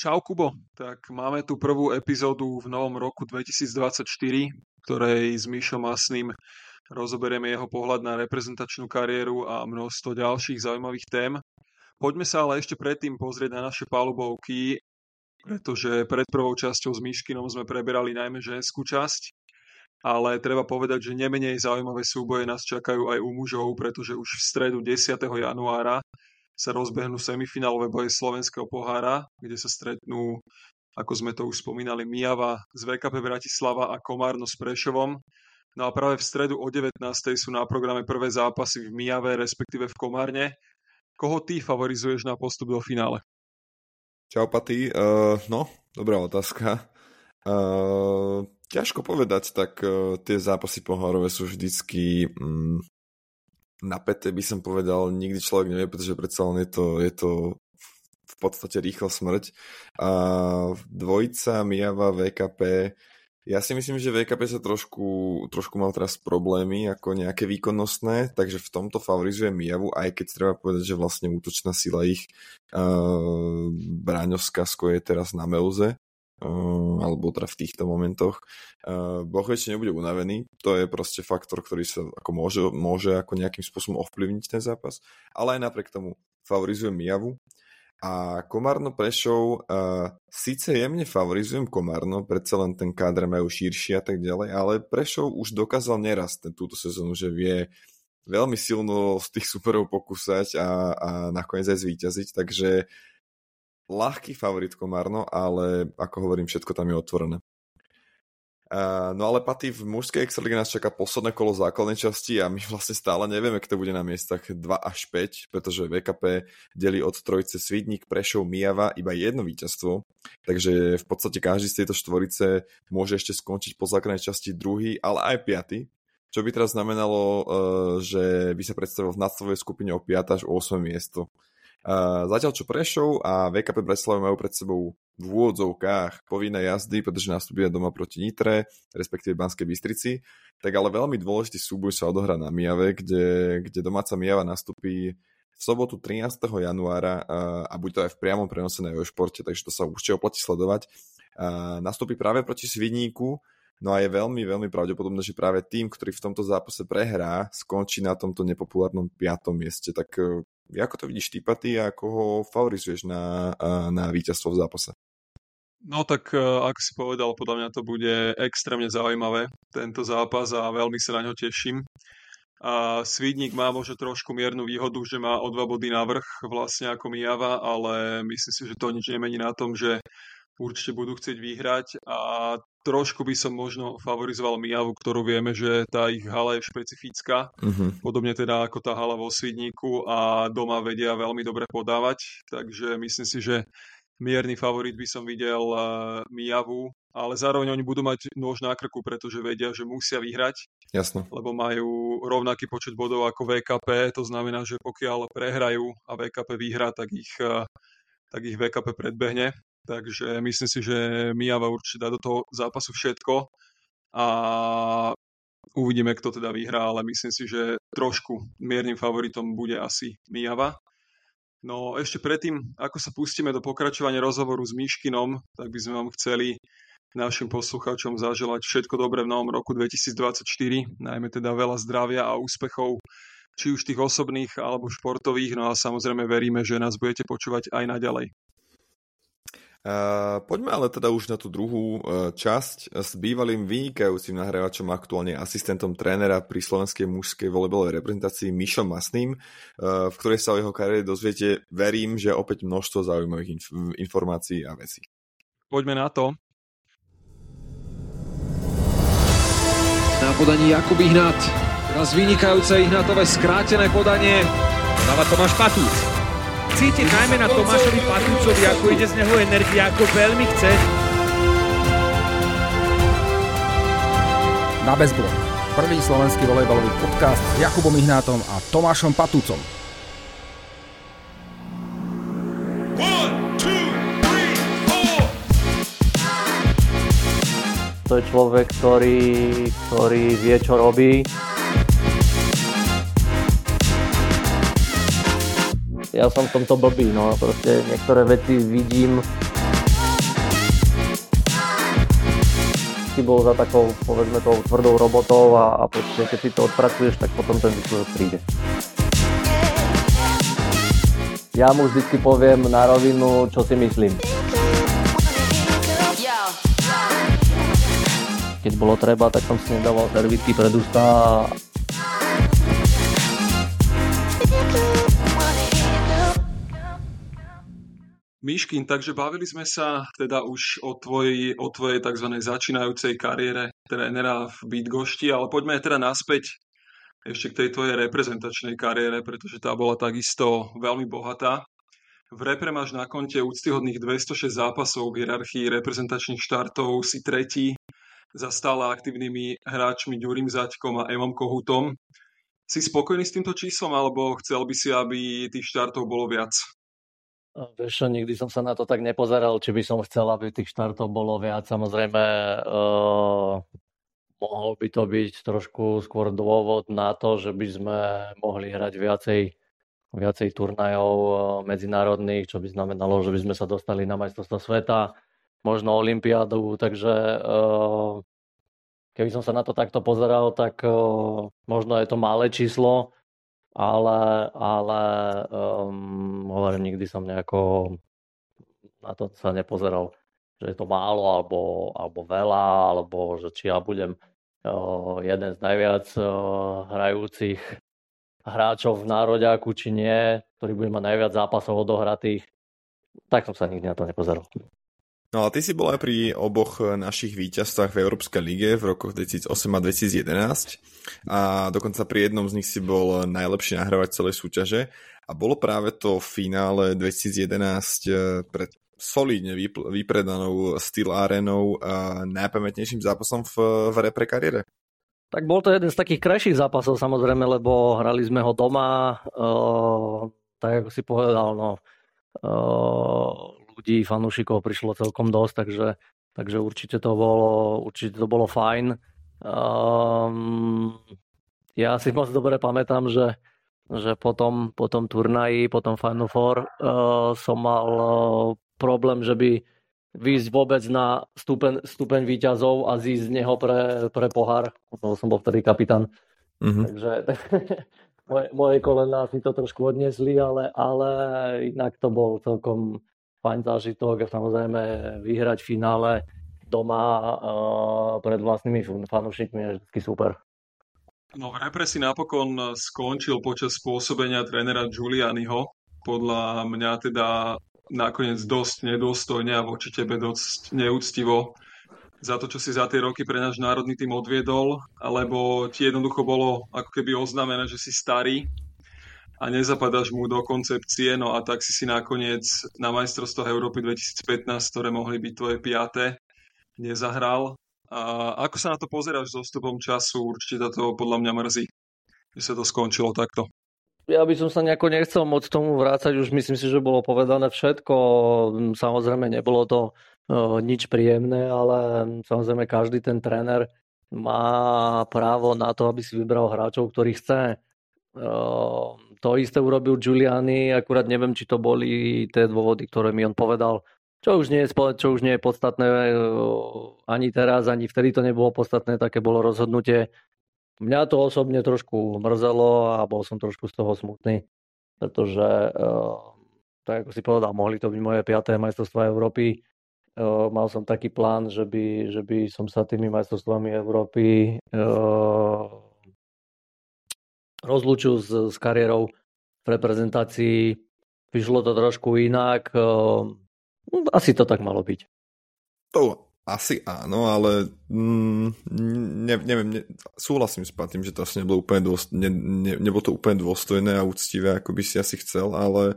Čau Kubo, tak máme tu prvú epizódu v novom roku 2024, ktorej s Mišom Masným rozoberieme jeho pohľad na reprezentačnú kariéru a množstvo ďalších zaujímavých tém. Poďme sa ale ešte predtým pozrieť na naše palubovky, pretože pred prvou časťou s Miškinom sme preberali najmä ženskú časť, ale treba povedať, že nemenej zaujímavé súboje nás čakajú aj u mužov, pretože už v stredu 10. januára sa rozbehnú semifinálové boje slovenského pohára, kde sa stretnú, ako sme to už spomínali, Mijava z VKP Bratislava a Komárno s Prešovom. No a práve v stredu o 19. sú na programe prvé zápasy v Mijave, respektíve v Komárne. Koho ty favorizuješ na postup do finále? Čau, Paty. Uh, no, dobrá otázka. Uh, ťažko povedať, tak uh, tie zápasy pohárové sú vždycky um, napäté by som povedal, nikdy človek nevie, pretože predsa len je to, je to v podstate rýchla smrť. A dvojica Miava VKP, ja si myslím, že VKP sa trošku, trošku mal teraz problémy ako nejaké výkonnostné, takže v tomto favorizuje Miavu, aj keď treba povedať, že vlastne útočná sila ich uh, Bráňovská je teraz na Meuze, Ehm, alebo teda v týchto momentoch. Uh, boh väčšine nebude unavený, to je proste faktor, ktorý sa ako môže, môže ako nejakým spôsobom ovplyvniť ten zápas, ale aj napriek tomu favorizujem Mijavu a Komárno Prešov uh, síce jemne favorizujem Komárno, predsa len ten kádr majú širší a tak ďalej, ale Prešov už dokázal neraz ten, túto sezónu, že vie veľmi silno z tých superov pokúsať a, a nakoniec aj zvíťaziť, takže ľahký favorit Komárno, ale ako hovorím, všetko tam je otvorené. Uh, no ale Paty, v mužskej extralíge nás čaká posledné kolo základnej časti a my vlastne stále nevieme, kto bude na miestach 2 až 5, pretože VKP delí od trojce Svidník, Prešov, Mijava iba jedno víťazstvo, takže v podstate každý z tejto štvorice môže ešte skončiť po základnej časti druhý, ale aj piaty, čo by teraz znamenalo, uh, že by sa predstavil v nadstovej skupine o 5 až 8 miesto. Zatiaľ čo Prešov a VKP Bratislava majú pred sebou v úvodzovkách povinné jazdy, pretože nastúpia doma proti Nitre, respektíve Banskej Bystrici, tak ale veľmi dôležitý súboj sa odohrá na Mijave, kde, kde domáca Mijava nastúpi v sobotu 13. januára a bude to aj v priamom prenose na športe, takže to sa určite oplatí sledovať. Nastúpi práve proti Svidníku, No a je veľmi, veľmi pravdepodobné, že práve tým, ktorý v tomto zápase prehrá, skončí na tomto nepopulárnom piatom mieste. Tak ako to vidíš ty, Paty, a ako ho favorizuješ na, na víťazstvo v zápase? No tak, e, ako si povedal, podľa mňa to bude extrémne zaujímavé, tento zápas a veľmi sa na ňo teším. A Svidník má možno trošku miernu výhodu, že má o dva body navrh vlastne ako Mijava, ale myslím si, že to nič nemení na tom, že určite budú chcieť vyhrať a trošku by som možno favorizoval Mijavu, ktorú vieme, že tá ich hala je špecifická, uh-huh. podobne teda ako tá hala vo Svidníku a doma vedia veľmi dobre podávať, takže myslím si, že mierny favorit by som videl uh, Mijavu, ale zároveň oni budú mať nôž na krku, pretože vedia, že musia vyhrať, Jasno. lebo majú rovnaký počet bodov ako VKP, to znamená, že pokiaľ prehrajú a VKP vyhrá, tak ich, uh, tak ich VKP predbehne Takže myslím si, že Mijava určite dá do toho zápasu všetko a uvidíme, kto teda vyhrá, ale myslím si, že trošku miernym favoritom bude asi Mijava. No ešte predtým, ako sa pustíme do pokračovania rozhovoru s Myškinom, tak by sme vám chceli našim poslucháčom zaželať všetko dobré v novom roku 2024, najmä teda veľa zdravia a úspechov, či už tých osobných alebo športových, no a samozrejme veríme, že nás budete počúvať aj naďalej. Poďme ale teda už na tú druhú uh, časť s bývalým vynikajúcim nahrávačom, aktuálne asistentom trénera pri slovenskej mužskej volejbalovej reprezentácii Mišom Masným, uh, v ktorej sa o jeho kariére dozviete, verím, že opäť množstvo zaujímavých inf- informácií a vecí. Poďme na to. Na podaní Jakub Ihnat. Teraz vynikajúce Ihnatové skrátené podanie. Dáva Tomáš Patúc cítiť najmä na Tomášovi Patúcovi, ako ide z neho energia, ako veľmi chce. Na Bezblok. Prvý slovenský volejbalový podcast s Jakubom Ihnátom a Tomášom Patúcom. To je človek, ktorý, ktorý vie, čo robí. ja som v tomto blbý, no proste niektoré veci vidím si bol za takou, povedzme, tou tvrdou robotou a, a proste, keď si to odpracuješ, tak potom ten výsledok príde. Ja mu vždycky poviem na rovinu, čo si myslím. Keď bolo treba, tak som si nedával servity pred ústa a Myškin, takže bavili sme sa teda už o tvojej, o tvojej tzv. začínajúcej kariére trénera v Bydgošti, ale poďme teda naspäť ešte k tej tvojej reprezentačnej kariére, pretože tá bola takisto veľmi bohatá. V repre máš na konte úctyhodných 206 zápasov v hierarchii reprezentačných štartov, si tretí za stále aktívnymi hráčmi Ďurim Zaďkom a Emom Kohutom. Si spokojný s týmto číslom, alebo chcel by si, aby tých štartov bolo viac? Vieš čo, nikdy som sa na to tak nepozeral, či by som chcel, aby tých štartov bolo viac. Samozrejme, uh, mohol by to byť trošku skôr dôvod na to, že by sme mohli hrať viacej, viacej turnajov uh, medzinárodných, čo by znamenalo, že by sme sa dostali na majstrovstvo sveta, možno olympiádu, takže uh, keby som sa na to takto pozeral, tak uh, možno je to malé číslo, ale, ale um, hovorím, nikdy som nejako na to sa nepozeral, že je to málo alebo, alebo veľa, alebo že či ja budem uh, jeden z najviac uh, hrajúcich hráčov v nároďáku, či nie, ktorý bude mať najviac zápasov odohratých. Tak som sa nikdy na to nepozeral. No a ty si bol aj pri oboch našich víťazstvách v Európskej lige v rokoch 2008 a 2011 a dokonca pri jednom z nich si bol najlepší nahrávať celej súťaže a bolo práve to v finále 2011 eh, pred solidne vypredanou Steel Arenou najpamätnejším zápasom v, v repre kariére. Tak bol to jeden z takých krajších zápasov samozrejme, lebo hrali sme ho doma, uh, tak ako si povedal, no, uh, ľudí, fanúšikov prišlo celkom dosť, takže, takže určite, to bolo, určite to bolo fajn. Um, ja si moc dobre pamätám, že, že potom, po tom turnaji, po tom Final Four uh, som mal uh, problém, že by výjsť vôbec na stupeň, stupeň výťazov a zísť z neho pre, pre pohár. Lebo som bol vtedy kapitán. Mm-hmm. Takže moje, moje kolená si to trošku odniesli, ale, ale inak to bol celkom, fajn zážitok a samozrejme vyhrať v finále doma uh, pred vlastnými fanúšikmi je vždy super. No v repre si napokon skončil počas pôsobenia trénera Giulianiho. Podľa mňa teda nakoniec dosť nedôstojne a voči tebe dosť neúctivo za to, čo si za tie roky pre náš národný tým odviedol, alebo ti jednoducho bolo ako keby oznámené, že si starý a nezapadáš mu do koncepcie, no a tak si si nakoniec na majstrovstvách Európy 2015, ktoré mohli byť tvoje piaté, nezahral. A ako sa na to pozeráš s odstupom času? Určite to podľa mňa mrzí, že sa to skončilo takto. Ja by som sa nejako nechcel moc tomu vrácať, už myslím si, že bolo povedané všetko. Samozrejme nebolo to uh, nič príjemné, ale samozrejme každý ten tréner má právo na to, aby si vybral hráčov, ktorý chce. Uh, to isté urobil Giuliani, akurát neviem, či to boli tie dôvody, ktoré mi on povedal. Čo už nie je, čo už nie je podstatné e, ani teraz, ani vtedy to nebolo podstatné, také bolo rozhodnutie. Mňa to osobne trošku mrzelo a bol som trošku z toho smutný, pretože, e, tak ako si povedal, mohli to byť moje piaté majstrovstvá Európy. E, mal som taký plán, že by, že by som sa tými majstrovstvami Európy rozlúčil s, s kariérou v reprezentácii. Vyšlo to trošku inak. Ehm, asi to tak malo byť. To asi áno, ale mm, ne, neviem, ne, súhlasím s Patým, že to asi nebolo úplne, dôst, ne, ne, nebolo to úplne dôstojné a úctivé, ako by si asi chcel, ale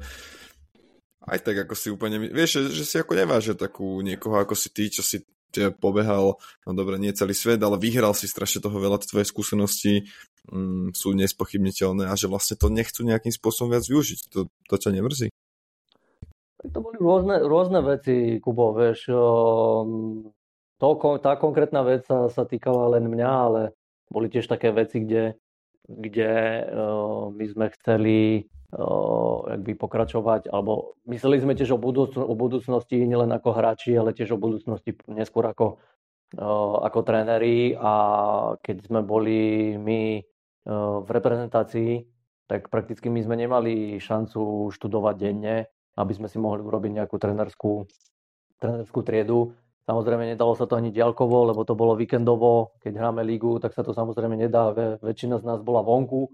aj tak ako si úplne, vieš, že, že si ako neváže takú niekoho ako si ty, čo si pobehal, no dobre, nie celý svet, ale vyhral si strašne toho veľa, tvoje skúsenosti mm, sú nespochybniteľné a že vlastne to nechcú nejakým spôsobom viac využiť. To, to ťa nemrzí? To boli rôzne, rôzne veci, Kubo, vieš. To, tá konkrétna vec sa, sa týkala len mňa, ale boli tiež také veci, kde, kde my sme chceli jak by pokračovať, alebo mysleli sme tiež o, budúc- o budúcnosti nielen ako hráči, ale tiež o budúcnosti neskôr ako ako tréneri a keď sme boli my v reprezentácii, tak prakticky my sme nemali šancu študovať denne, aby sme si mohli urobiť nejakú trenerskú, trenerskú triedu. Samozrejme nedalo sa to ani diaľkovo, lebo to bolo víkendovo. Keď hráme lígu, tak sa to samozrejme nedá. Väčšina z nás bola vonku.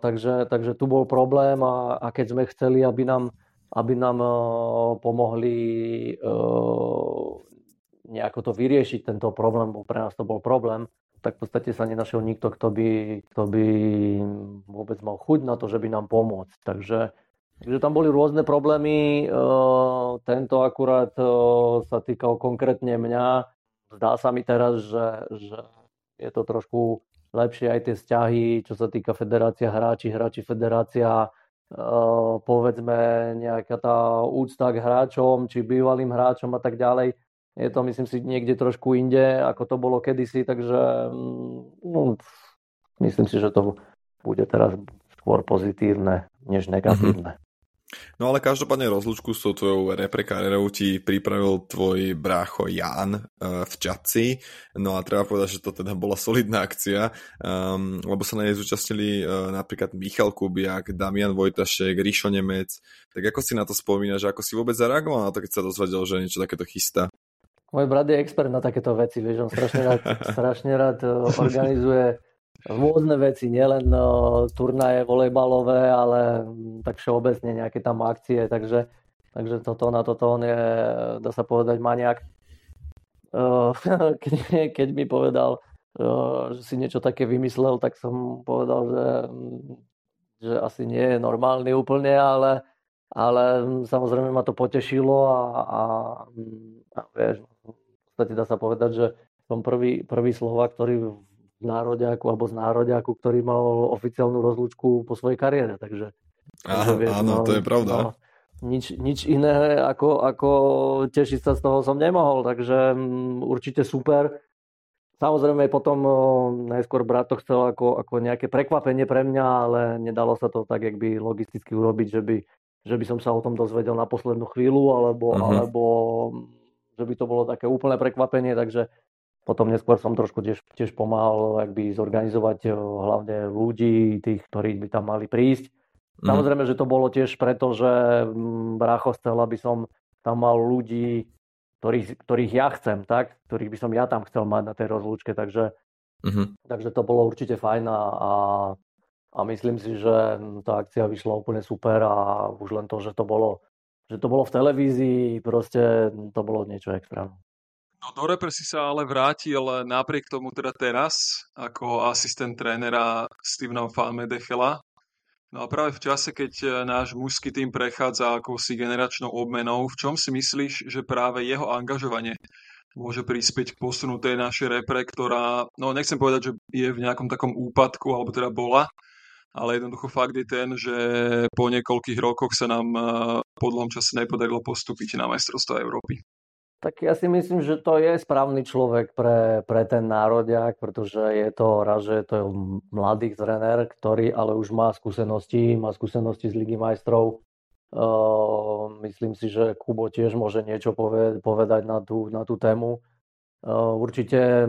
Takže, takže tu bol problém a, a keď sme chceli, aby nám, aby nám pomohli nejako to vyriešiť, tento problém, bo pre nás to bol problém, tak v podstate sa nenašiel nikto, kto by, kto by vôbec mal chuť na to, že by nám pomôcť. Takže Takže tam boli rôzne problémy. Tento akurát sa týkal konkrétne mňa. Zdá sa mi teraz, že, že je to trošku lepšie aj tie vzťahy, čo sa týka federácia hráči, hráči federácia, povedzme nejaká tá úcta k hráčom, či bývalým hráčom a tak ďalej. Je to, myslím si, niekde trošku inde, ako to bolo kedysi, takže mm, no, myslím si, že to bude teraz skôr pozitívne, než negatívne. No ale každopádne rozlúčku s tou tvojou repre kariérou ti pripravil tvoj brácho Jan uh, v Čaci. No a treba povedať, že to teda bola solidná akcia, um, lebo sa na nej zúčastnili uh, napríklad Michal Kubiak, Damian Vojtašek, Ríšo Nemec. Tak ako si na to spomínaš, ako si vôbec zareagoval na to, keď sa dozvedel, že niečo takéto chystá? Môj brat je expert na takéto veci, vieš, on strašne rád, strašne rád e, organizuje rôzne veci, nielen uh, turnaje volejbalové, ale um, tak všeobecne nejaké tam akcie, takže, takže toto na toto on je, dá sa povedať, maniak. Keď, mi povedal, že si niečo také vymyslel, tak som povedal, že, že asi nie je normálny úplne, ale, ale samozrejme ma to potešilo a, a, a vieš, v podstate dá sa povedať, že som prvý, prvý slova, ktorý z národiaku alebo z národiaku, ktorý mal oficiálnu rozlúčku po svojej kariére. Takže, takže vieš, áno, no, to je pravda. No, nič, nič iné ako, ako tešiť sa z toho som nemohol, takže um, určite super. Samozrejme potom um, najskôr brat to chcel ako, ako nejaké prekvapenie pre mňa, ale nedalo sa to tak, jak by logisticky urobiť, že by, že by som sa o tom dozvedel na poslednú chvíľu, alebo, uh-huh. alebo že by to bolo také úplné prekvapenie, takže potom neskôr som trošku tiež, tiež pomáhal ak by zorganizovať eh, hlavne ľudí, tých, ktorí by tam mali prísť. Mm. Samozrejme, že to bolo tiež preto, že mm, Bracho chcel, aby som tam mal ľudí, ktorých, ktorých ja chcem, tak? ktorých by som ja tam chcel mať na tej rozlúčke, takže, mm-hmm. takže to bolo určite fajn a, a, a myslím si, že tá akcia vyšla úplne super a už len to, že to bolo, že to bolo v televízii, proste to bolo niečo extra. No do repre si sa ale vrátil napriek tomu teda teraz ako asistent trénera Stevena Falmedechela. No a práve v čase, keď e, náš mužský tým prechádza akousi generačnou obmenou, v čom si myslíš, že práve jeho angažovanie môže prispieť k posunu tej našej repre, ktorá, no nechcem povedať, že je v nejakom takom úpadku, alebo teda bola, ale jednoducho fakt je ten, že po niekoľkých rokoch sa nám e, po dlhom čase nepodarilo postúpiť na majstrovstvo Európy. Tak ja si myslím, že to je správny človek pre, pre ten národiak, pretože je to raz, že to je mladý tréner, ktorý ale už má skúsenosti, má skúsenosti z Ligy majstrov. Uh, myslím si, že Kubo tiež môže niečo povedať na tú, na tú tému. Uh, určite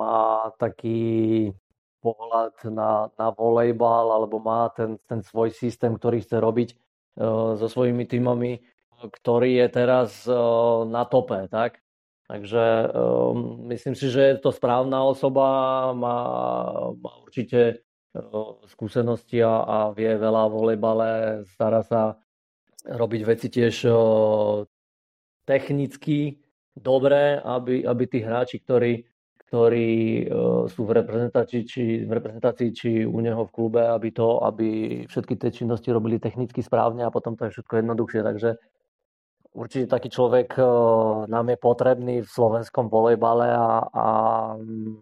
má taký pohľad na, na volejbal alebo má ten, ten svoj systém, ktorý chce robiť uh, so svojimi týmami ktorý je teraz na tope, tak? Takže um, myslím si, že je to správna osoba, má, má určite uh, skúsenosti a, a vie veľa o volejbale, stará sa robiť veci tiež uh, technicky dobre, aby, aby tí hráči, ktorí, ktorí uh, sú v reprezentácii, či, v reprezentácii, či u neho v klube, aby to, aby všetky tie činnosti robili technicky správne a potom to je všetko jednoduchšie. Takže určite taký človek eh, nám je potrebný v slovenskom volejbale a, a mm,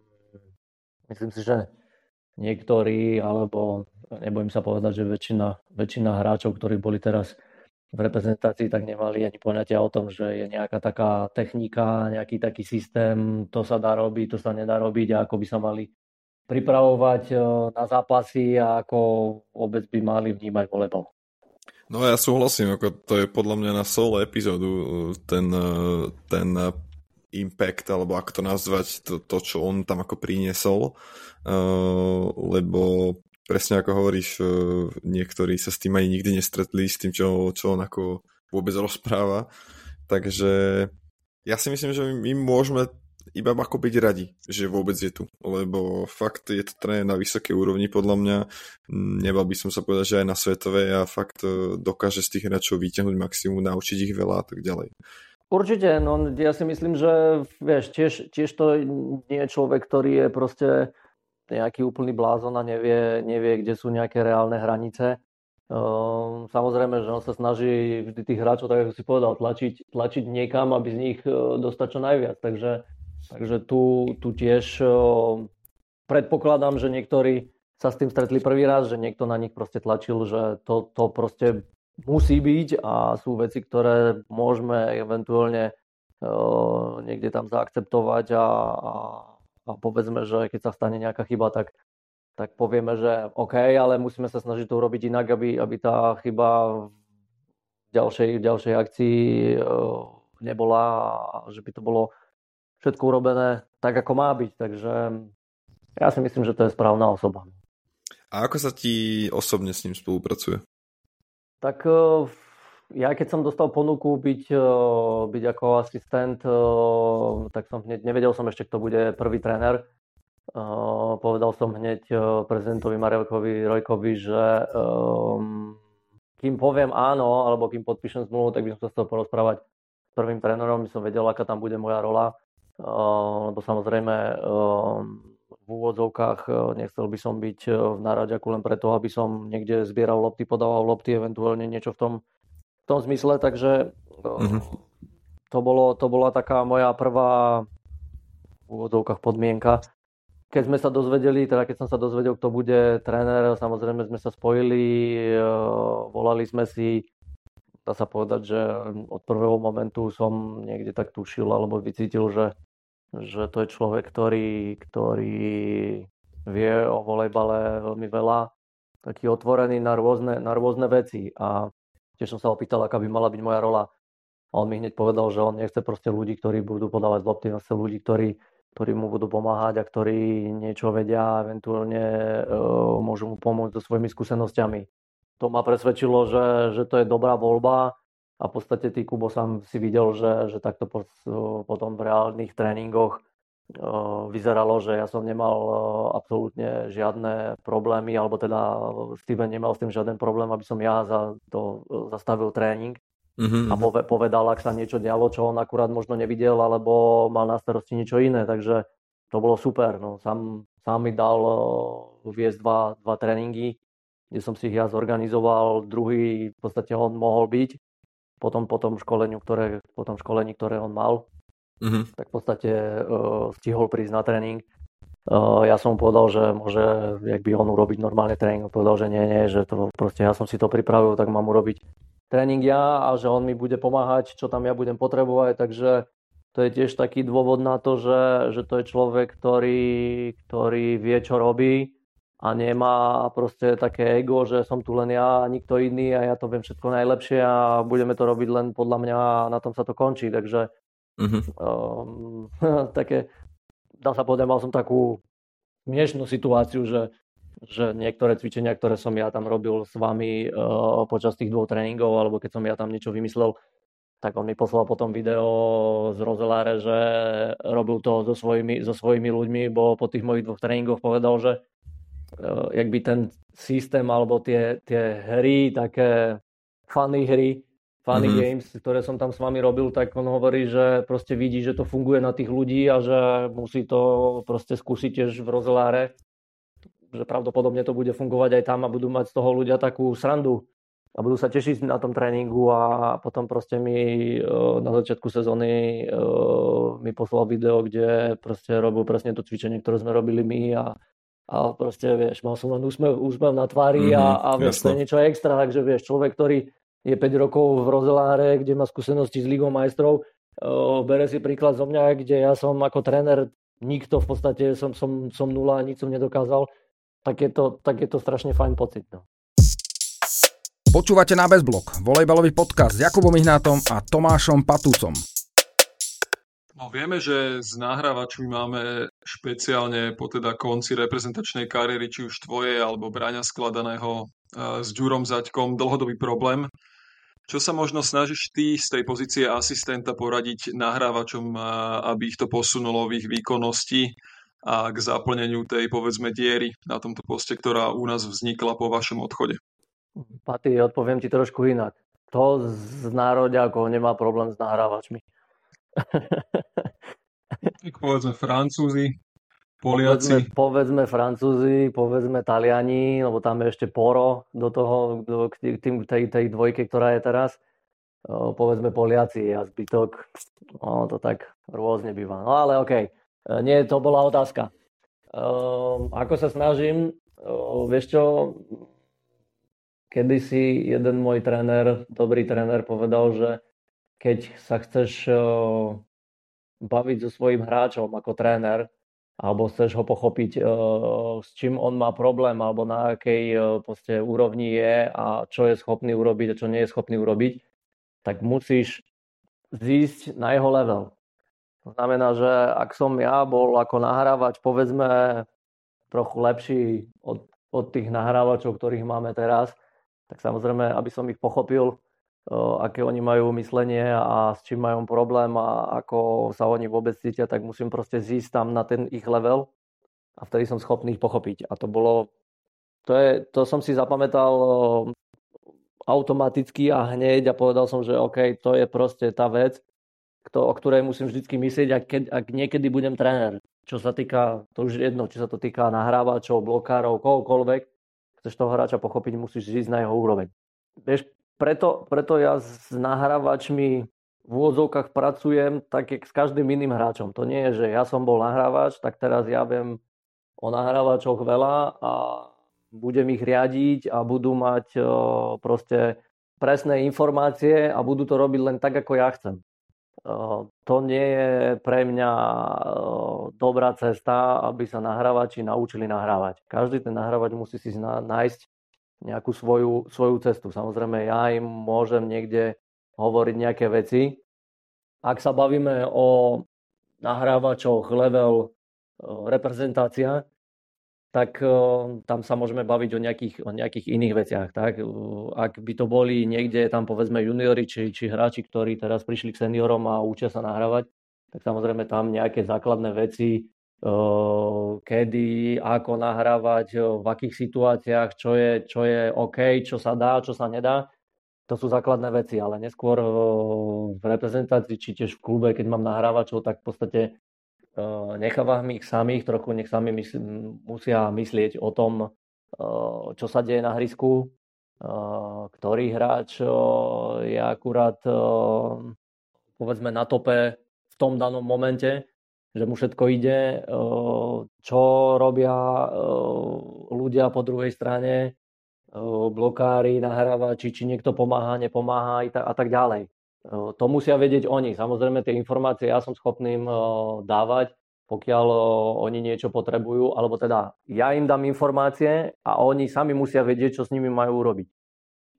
myslím si, že niektorí, alebo nebojím sa povedať, že väčšina, väčšina hráčov, ktorí boli teraz v reprezentácii, tak nemali ani poňatia o tom, že je nejaká taká technika, nejaký taký systém, to sa dá robiť, to sa nedá robiť a ako by sa mali pripravovať eh, na zápasy a ako vôbec by mali vnímať volejbal. No ja súhlasím, ako to je podľa mňa na solo epizódu ten, ten impact, alebo ako to nazvať, to, to čo on tam ako priniesol, uh, lebo presne ako hovoríš, uh, niektorí sa s tým ani nikdy nestretli, s tým, čo, čo on ako vôbec rozpráva, takže ja si myslím, že my môžeme iba ako byť radi, že vôbec je tu, lebo fakt je to tréner na vysokej úrovni podľa mňa, nebal by som sa povedať, že aj na svetovej a fakt e, dokáže z tých hráčov vyťahnuť maximum, naučiť ich veľa a tak ďalej. Určite, no ja si myslím, že vieš, tiež, tiež to nie je človek, ktorý je proste nejaký úplný blázon a nevie, nevie kde sú nejaké reálne hranice. Ehm, samozrejme, že on sa snaží vždy tých hráčov, tak ako si povedal, tlačiť, tlačiť niekam, aby z nich e, dostať čo najviac. Takže Takže tu, tu tiež predpokladám, že niektorí sa s tým stretli prvý raz, že niekto na nich proste tlačil, že to, to proste musí byť a sú veci, ktoré môžeme eventuálne uh, niekde tam zaakceptovať a, a, a povedzme, že keď sa stane nejaká chyba, tak, tak povieme, že OK, ale musíme sa snažiť to urobiť inak, aby, aby tá chyba v ďalšej, v ďalšej akcii uh, nebola a že by to bolo všetko urobené tak, ako má byť. Takže ja si myslím, že to je správna osoba. A ako sa ti osobne s ním spolupracuje? Tak e, ja keď som dostal ponuku byť, e, byť ako asistent, e, tak som hneď, nevedel som ešte, kto bude prvý tréner. Povedal som hneď prezidentovi Marelkovi Rojkovi, že kým poviem áno, alebo kým podpíšem zmluvu, tak by som sa chcel porozprávať s prvým trénerom, by som vedel, aká tam bude moja rola lebo samozrejme v úvodzovkách nechcel by som byť v náraďaku len preto, aby som niekde zbieral lopty, podával lopty, eventuálne niečo v tom, v tom zmysle, takže mm-hmm. to, bolo, to bola taká moja prvá v úvodzovkách podmienka. Keď sme sa dozvedeli, teda keď som sa dozvedel, kto bude tréner, samozrejme sme sa spojili, volali sme si, dá sa povedať, že od prvého momentu som niekde tak tušil alebo vycítil, že že to je človek, ktorý, ktorý vie o volejbale veľmi veľa, taký otvorený na rôzne, na rôzne veci a tiež som sa opýtal, aká by mala byť moja rola. A on mi hneď povedal, že on nechce proste ľudí, ktorí budú podávať lopty, on chce ľudí, ktorí, ktorí mu budú pomáhať a ktorí niečo vedia, eventuálne uh, môžu mu pomôcť so svojimi skúsenosťami. To ma presvedčilo, že, že to je dobrá voľba a v podstate ty, Kubo, sám si videl, že, že takto po, potom v reálnych tréningoch vyzeralo, že ja som nemal absolútne žiadne problémy, alebo teda Steven nemal s tým žiaden problém, aby som ja za to zastavil tréning mm-hmm. a mhm. povedal, ak sa niečo dialo, čo on akurát možno nevidel, alebo mal na starosti niečo iné, takže to bolo super. No. Sám, sám mi dal viesť dva, dva tréningy, kde som si ich ja zorganizoval, druhý v podstate on mohol byť potom po tom, školeniu, ktoré, po tom školení, ktoré on mal, uh-huh. tak v podstate uh, stihol prísť na tréning. Uh, ja som mu povedal, že môže, jak by on urobiť normálne tréning, povedal, že nie, nie, že to proste ja som si to pripravil, tak mám urobiť tréning ja a že on mi bude pomáhať, čo tam ja budem potrebovať, takže to je tiež taký dôvod na to, že, že to je človek, ktorý, ktorý vie, čo robí a nemá proste také ego, že som tu len ja a nikto iný a ja to viem všetko najlepšie a budeme to robiť len podľa mňa a na tom sa to končí. Takže mm-hmm. um, také, dá sa povedať, mal som takú smiešnú situáciu, že, že niektoré cvičenia, ktoré som ja tam robil s vami uh, počas tých dvoch tréningov, alebo keď som ja tam niečo vymyslel, tak on mi poslal potom video z Rozeláre, že robil to so svojimi, so svojimi ľuďmi, bo po tých mojich dvoch tréningoch povedal, že jak by ten systém alebo tie, tie hry, také funny hry, funny mm-hmm. games, ktoré som tam s vami robil, tak on hovorí, že proste vidí, že to funguje na tých ľudí a že musí to proste skúsiť tiež v rozeláre, že pravdepodobne to bude fungovať aj tam a budú mať z toho ľudia takú srandu a budú sa tešiť na tom tréningu a potom proste mi eh, na začiatku sezóny eh, mi poslal video, kde proste robil presne to cvičenie, ktoré sme robili my a a proste, vieš, mal som len úsmev, úsmev na tvári mm-hmm, a, a vieš, to je niečo extra, takže vieš, človek, ktorý je 5 rokov v Rozeláre, kde má skúsenosti s Ligou majstrov, uh, bere si príklad zo mňa, kde ja som ako tréner nikto v podstate, som, som, som nula, nič som nedokázal, tak je to, tak je to strašne fajn pocit. No. Počúvate na Bezblok, volejbalový podcast s Jakubom Ihnátom a Tomášom Patúcom. No, vieme, že s nahrávačmi máme špeciálne po teda konci reprezentačnej kariéry, či už tvoje alebo Braňa skladaného s Ďurom Zaďkom, dlhodobý problém. Čo sa možno snažíš ty z tej pozície asistenta poradiť nahrávačom, aby ich to posunulo v ich výkonnosti a k zaplneniu tej, povedzme, diery na tomto poste, ktorá u nás vznikla po vašom odchode? Paty, odpoviem ti trošku inak. To z nároďakov nemá problém s nahrávačmi. Tak povedzme Francúzi, Poliaci. Povedzme, povedzme Francúzi, povedzme Taliani, lebo tam je ešte Poro do toho, do, k tým, tej, tej dvojke, ktorá je teraz. O, povedzme Poliaci a zbytok, no to tak rôzne býva. No ale okej, okay. nie, to bola otázka. O, ako sa snažím, o, vieš čo, kedysi jeden môj tréner, dobrý tréner povedal, že keď sa chceš baviť so svojím hráčom ako tréner, alebo chceš ho pochopiť, s čím on má problém, alebo na akej poste úrovni je a čo je schopný urobiť a čo nie je schopný urobiť, tak musíš zísť na jeho level. To znamená, že ak som ja bol ako nahrávač, povedzme, trochu lepší od, od tých nahrávačov, ktorých máme teraz, tak samozrejme, aby som ich pochopil, aké oni majú myslenie a s čím majú problém a ako sa oni vôbec cítia, tak musím proste zísť tam na ten ich level a vtedy som schopný ich pochopiť. A to bolo, to, je, to som si zapamätal automaticky a hneď a povedal som, že OK, to je proste tá vec, kto, o ktorej musím vždycky myslieť, ak, keď, ak niekedy budem tréner. Čo sa týka, to už jedno, či sa to týka nahrávačov, blokárov, kohokoľvek, chceš toho hráča pochopiť, musíš ísť na jeho úroveň. Vieš, preto, preto ja s nahrávačmi v úvodzovkách pracujem tak, jak s každým iným hráčom. To nie je, že ja som bol nahrávač, tak teraz ja viem o nahrávačoch veľa a budem ich riadiť a budú mať proste presné informácie a budú to robiť len tak, ako ja chcem. To nie je pre mňa dobrá cesta, aby sa nahrávači naučili nahrávať. Každý ten nahrávač musí si nájsť nejakú svoju, svoju cestu. Samozrejme, ja im môžem niekde hovoriť nejaké veci. Ak sa bavíme o nahrávačoch level e, reprezentácia, tak e, tam sa môžeme baviť o nejakých, o nejakých iných veciach. Tak? Ak by to boli niekde tam povedzme juniori či, či hráči, ktorí teraz prišli k seniorom a učia sa nahrávať, tak samozrejme tam nejaké základné veci kedy, ako nahrávať, v akých situáciách, čo je, čo je OK, čo sa dá, čo sa nedá. To sú základné veci, ale neskôr v reprezentácii, či tiež v klube, keď mám nahrávačov, tak v podstate nechávam ich samých, trochu nech sami mysl- musia myslieť o tom, čo sa deje na hrisku, ktorý hráč je akurát povedzme na tope v tom danom momente že mu všetko ide, čo robia ľudia po druhej strane, blokári, nahrávači, či niekto pomáha, nepomáha a tak ďalej. To musia vedieť oni. Samozrejme, tie informácie ja som schopný im dávať, pokiaľ oni niečo potrebujú, alebo teda ja im dám informácie a oni sami musia vedieť, čo s nimi majú urobiť.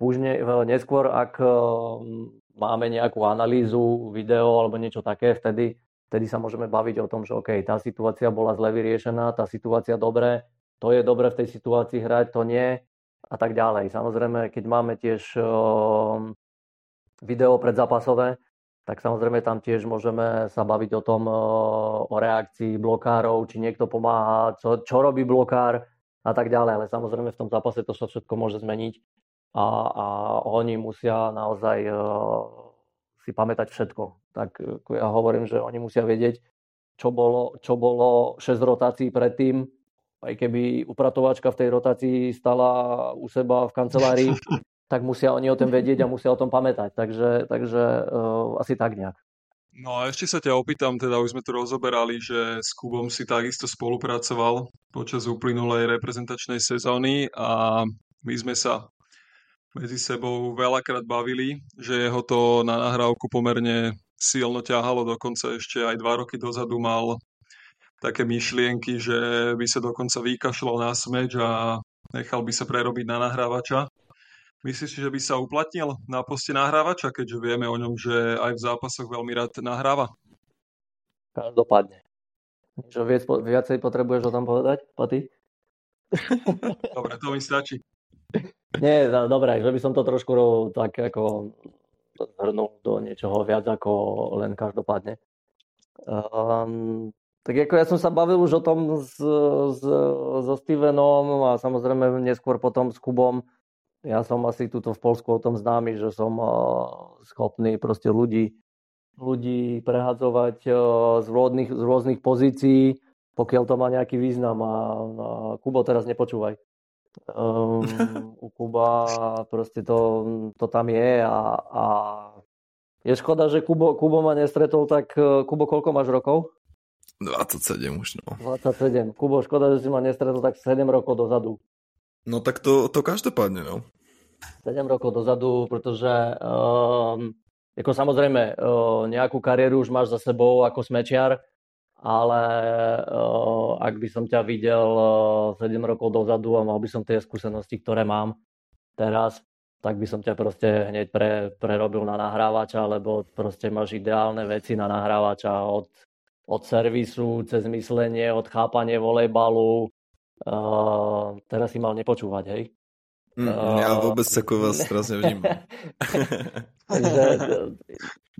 Už neskôr, ak máme nejakú analýzu, video alebo niečo také, vtedy vtedy sa môžeme baviť o tom, že OK, tá situácia bola zle vyriešená, tá situácia dobre, to je dobre v tej situácii hrať, to nie a tak ďalej. Samozrejme, keď máme tiež uh, video predzápasové, tak samozrejme tam tiež môžeme sa baviť o tom, uh, o reakcii blokárov, či niekto pomáha, čo, čo robí blokár a tak ďalej. Ale samozrejme v tom zápase to sa všetko môže zmeniť a, a oni musia naozaj uh, si pamätať všetko. Tak ja hovorím, že oni musia vedieť, čo bolo, čo bolo 6 rotácií predtým, aj keby upratovačka v tej rotácii stala u seba v kancelárii, tak musia oni o tom vedieť a musia o tom pamätať. Takže, takže uh, asi tak nejak. No a ešte sa ťa opýtam, teda už sme tu rozoberali, že s Kubom si takisto spolupracoval počas uplynulej reprezentačnej sezóny a my sme sa medzi sebou veľakrát bavili, že jeho to na nahrávku pomerne silno ťahalo, dokonca ešte aj dva roky dozadu mal také myšlienky, že by sa dokonca vykašľal na smeč a nechal by sa prerobiť na nahrávača. Myslíš si, že by sa uplatnil na poste nahrávača, keďže vieme o ňom, že aj v zápasoch veľmi rád nahráva? Každopádne. Čo viac, viacej potrebuješ o tom povedať, Paty? Dobre, to mi stačí. Nie, dobre, že by som to trošku tak ako zhrnul do niečoho viac ako len každopádne. Um, tak ako ja som sa bavil už o tom s, s, so Stevenom a samozrejme neskôr potom s Kubom. Ja som asi tuto v Polsku o tom známy, že som uh, schopný proste ľudí, ľudí prehadzovať uh, z, rôznych, z rôznych pozícií, pokiaľ to má nejaký význam. A, a Kubo, teraz nepočúvaj. Um, u Kuba proste to, to tam je a, a je škoda, že Kubo, Kubo ma nestretol, tak e, Kubo, koľko máš rokov? 27 už, no. 27. Kubo, škoda, že si ma nestretol tak 7 rokov dozadu. No tak to, to každopádne, no. 7 rokov dozadu, pretože um, ako samozrejme uh, nejakú kariéru už máš za sebou ako smečiar, ale uh, ak by som ťa videl uh, 7 rokov dozadu a mal by som tie skúsenosti, ktoré mám teraz, tak by som ťa proste hneď pre, prerobil na nahrávača, lebo proste máš ideálne veci na nahrávača od, od servisu, cez myslenie, od chápanie volejbalu. Uh, teraz si mal nepočúvať, hej? Mm, ja vôbec takú vás teraz nevnímam. Takže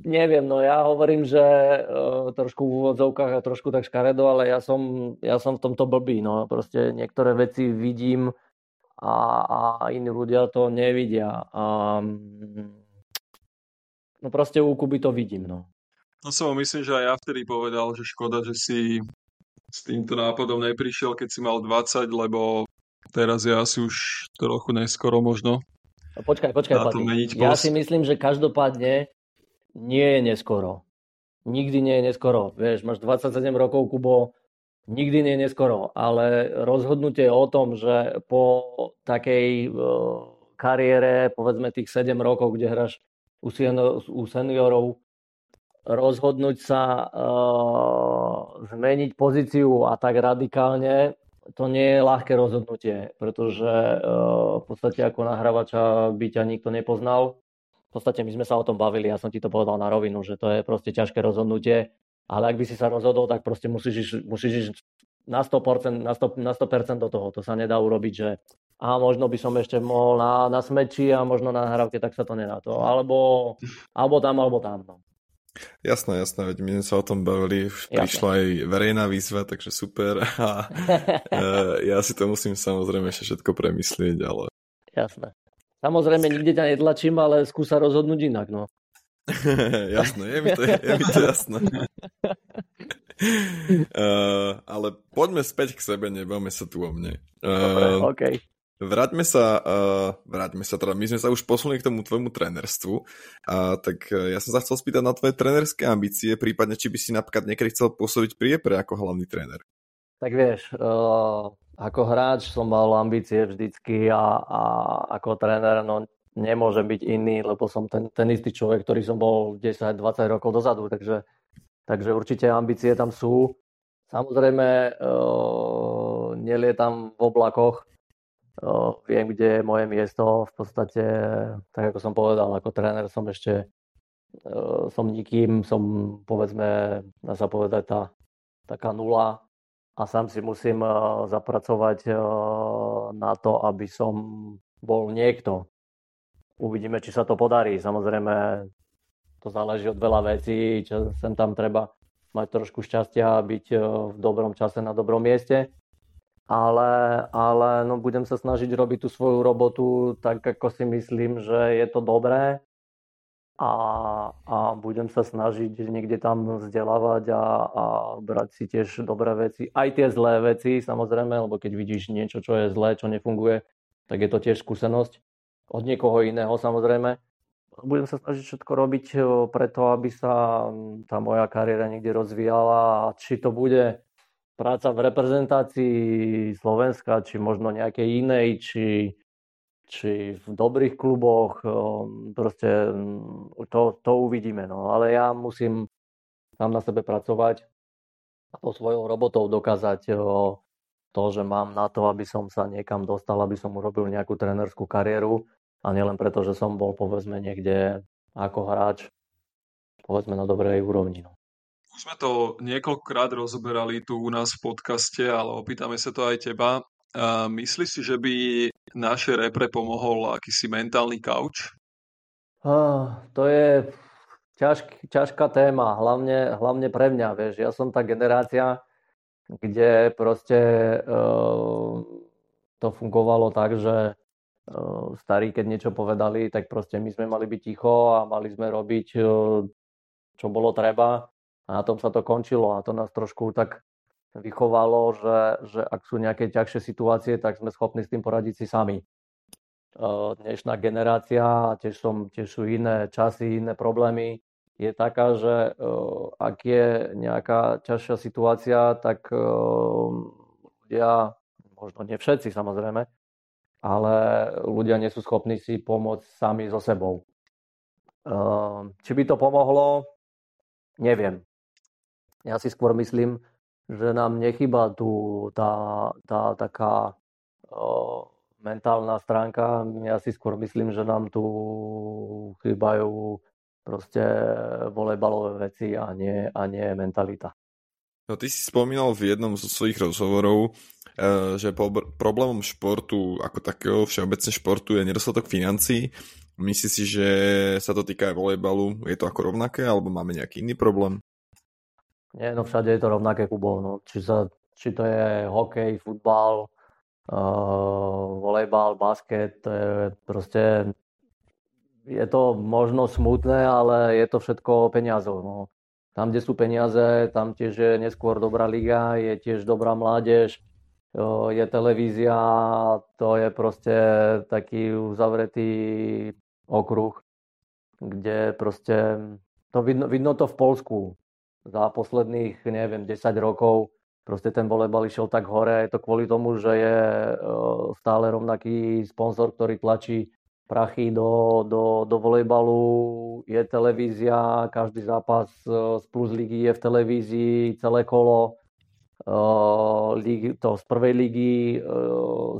neviem, no ja hovorím, že uh, trošku v úvodzovkách a trošku tak škaredo, ale ja som, ja som v tomto blbý. No. Proste niektoré veci vidím a, a iní ľudia to nevidia. A, no proste u Kuby to vidím. No. No som myslím, že aj ja vtedy povedal, že škoda, že si s týmto nápadom neprišiel, keď si mal 20, lebo teraz je asi už trochu neskoro možno. No počkaj, počkaj, Ja si myslím, že každopádne nie je neskoro. Nikdy nie je neskoro. Vieš, máš 27 rokov, Kubo, nikdy nie je neskoro. Ale rozhodnutie o tom, že po takej uh, kariére, povedzme tých 7 rokov, kde hráš u, u seniorov, rozhodnúť sa uh, zmeniť pozíciu a tak radikálne, to nie je ľahké rozhodnutie, pretože uh, v podstate ako nahrávača by ťa nikto nepoznal. V podstate my sme sa o tom bavili, ja som ti to povedal na rovinu, že to je proste ťažké rozhodnutie, ale ak by si sa rozhodol, tak proste musíš, musíš ísť na 100%, na 100%, na 100% do toho. To sa nedá urobiť, že a možno by som ešte mohol na, na smeči a možno na nahrávke, tak sa to nedá. To, alebo, alebo tam, alebo tam. No. Jasné, jasné, veď my sme sa o tom bavili, jasné. prišla aj verejná výzva, takže super a e, ja si to musím samozrejme ešte všetko premyslieť, ale... Jasné. Samozrejme, nikde ťa netlačím, ale skúsa rozhodnúť inak, no. jasné, je mi to, je, je mi to jasné. uh, ale poďme späť k sebe, nebavme sa tu o mne. Uh, Dobre, okay. Vráťme sa, uh, vráťme sa teda, my sme sa už posunuli k tomu tvojmu trenerstvu, uh, tak uh, ja som sa chcel spýtať na tvoje trenerské ambície, prípadne či by si napríklad niekedy chcel pôsobiť pri EPRE ako hlavný tréner. Tak vieš, uh, ako hráč som mal ambície vždycky a, a ako tréner no, nemôžem byť iný, lebo som ten, ten istý človek, ktorý som bol 10-20 rokov dozadu, takže, takže určite ambície tam sú. Samozrejme, uh, nelietam v oblakoch, viem, kde je moje miesto. V podstate, tak ako som povedal, ako tréner som ešte som nikým, som povedzme, dá sa povedať, tá taká nula a sám si musím zapracovať na to, aby som bol niekto. Uvidíme, či sa to podarí. Samozrejme, to záleží od veľa vecí, čo sem tam treba mať trošku šťastia a byť v dobrom čase na dobrom mieste ale, ale no, budem sa snažiť robiť tú svoju robotu tak, ako si myslím, že je to dobré. A, a budem sa snažiť niekde tam vzdelávať a, a brať si tiež dobré veci, aj tie zlé veci samozrejme, lebo keď vidíš niečo, čo je zlé, čo nefunguje, tak je to tiež skúsenosť. Od niekoho iného samozrejme. Budem sa snažiť všetko robiť preto, aby sa tá moja kariéra niekde rozvíjala a či to bude práca v reprezentácii Slovenska, či možno nejakej inej, či, či v dobrých kluboch, proste to, to uvidíme. No. Ale ja musím tam na sebe pracovať a to svojou robotou dokázať to, že mám na to, aby som sa niekam dostal, aby som urobil nejakú trenerskú kariéru a nielen preto, že som bol povedzme niekde ako hráč povedzme na dobrej úrovni. No. Už sme to niekoľkokrát rozoberali tu u nás v podcaste, ale opýtame sa to aj teba. A myslíš si, že by naše repre pomohol akýsi mentálny kauč? Ah, to je ťažk, ťažká téma, hlavne, hlavne pre mňa, vieš. Ja som tá generácia, kde proste uh, to fungovalo tak, že uh, starí, keď niečo povedali, tak proste my sme mali byť ticho a mali sme robiť, uh, čo bolo treba a na tom sa to končilo a to nás trošku tak vychovalo, že, že ak sú nejaké ťažšie situácie, tak sme schopní s tým poradiť si sami. Dnešná generácia, tiež, som, tiež sú iné časy, iné problémy, je taká, že ak je nejaká ťažšia situácia, tak ľudia, možno nie všetci samozrejme, ale ľudia nie sú schopní si pomôcť sami so sebou. Či by to pomohlo, neviem. Ja si skôr myslím, že nám nechyba tu tá, tá taká o, mentálna stránka. Ja si skôr myslím, že nám tu chýbajú proste volejbalové veci a nie, a nie mentalita. No ty si spomínal v jednom zo svojich rozhovorov, e, že problémom športu ako takého všeobecne športu je nedostatok financií. Myslíš si, že sa to týka aj volejbalu? Je to ako rovnaké alebo máme nejaký iný problém? Nie, no všade je to rovnaké, Kubo. No. Či, sa, či to je hokej, futbal, uh, volejbal, basket, to je proste je to možno smutné, ale je to všetko o peniazoch. No. Tam, kde sú peniaze, tam tiež je neskôr dobrá liga, je tiež dobrá mládež, je televízia, to je proste taký uzavretý okruh, kde proste, to vidno, vidno to v Polsku za posledných, neviem, 10 rokov proste ten volejbal išiel tak hore. Je to kvôli tomu, že je e, stále rovnaký sponzor, ktorý tlačí prachy do, do, do volejbalu, je televízia, každý zápas e, z Plus ligy je v televízii, celé kolo, e, to z prvej ligy,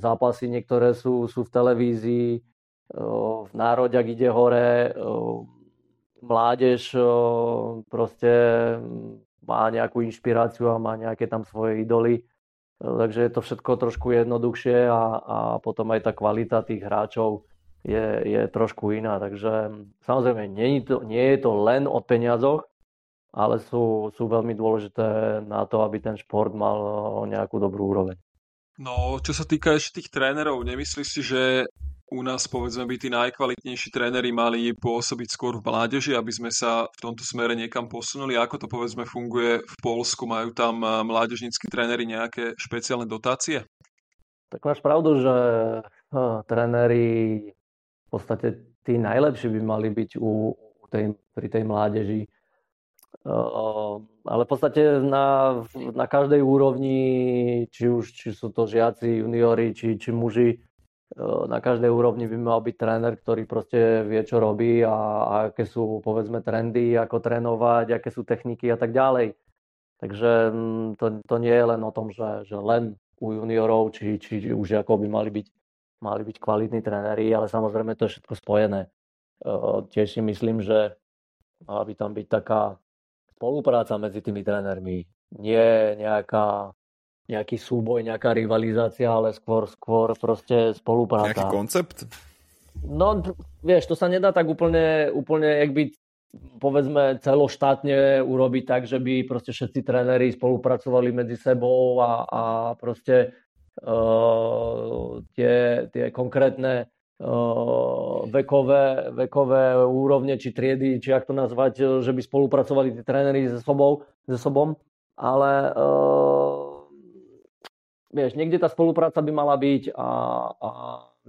zápasy niektoré sú, sú v televízii, v nároďak ide hore, mládež proste má nejakú inšpiráciu a má nejaké tam svoje idoly. Takže je to všetko trošku jednoduchšie a, a potom aj tá kvalita tých hráčov je, je trošku iná. Takže samozrejme, nie je, to, nie je to len o peniazoch, ale sú, sú veľmi dôležité na to, aby ten šport mal nejakú dobrú úroveň. No, čo sa týka ešte tých trénerov, nemyslíš si, že u nás povedzme by tí najkvalitnejší tréneri mali pôsobiť skôr v mládeži, aby sme sa v tomto smere niekam posunuli. Ako to povedzme funguje v Polsku? Majú tam eh, mládežníckí tréneri nejaké špeciálne dotácie? Tak máš pravdu, že uh, tréneri v podstate tí najlepší by mali byť u, u tej, pri tej mládeži. Uh, ale v podstate na, na každej úrovni, či už či sú to žiaci, juniori, či, či muži, na každej úrovni by mal byť tréner, ktorý proste vie, čo robí a, a aké sú, povedzme, trendy, ako trénovať, aké sú techniky a tak ďalej. Takže mm, to, to nie je len o tom, že, že len u juniorov, či, či už ako by mali byť, mali byť kvalitní tréneri, ale samozrejme to je všetko spojené. Tiež si myslím, že mala by tam byť taká spolupráca medzi tými trénermi. Nie nejaká nejaký súboj, nejaká rivalizácia, ale skôr, skôr proste spolupráca. Nejaký koncept? No, vieš, to sa nedá tak úplne, úplne jak by povedzme celoštátne urobiť tak, že by proste všetci tréneri spolupracovali medzi sebou a, a proste uh, tie, tie konkrétne uh, vekové, vekové úrovne či triedy, či ak to nazvať, že by spolupracovali tí tréneri so sobou, so sobom, ale uh, vieš, niekde tá spolupráca by mala byť a, a